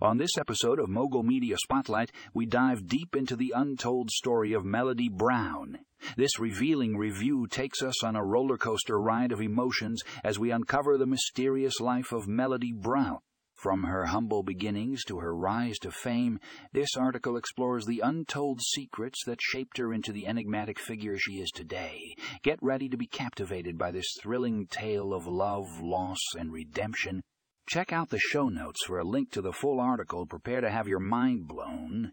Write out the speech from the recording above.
On this episode of Mogul Media Spotlight, we dive deep into the untold story of Melody Browne. This revealing review takes us on a roller coaster ride of emotions as we uncover the mysterious life of Melody Browne. From her humble beginnings to her rise to fame, this article explores the untold secrets that shaped her into the enigmatic figure she is today. Get ready to be captivated by this thrilling tale of love, loss, and redemption. Check out the show notes for a link to the full article. Prepare to have your mind blown.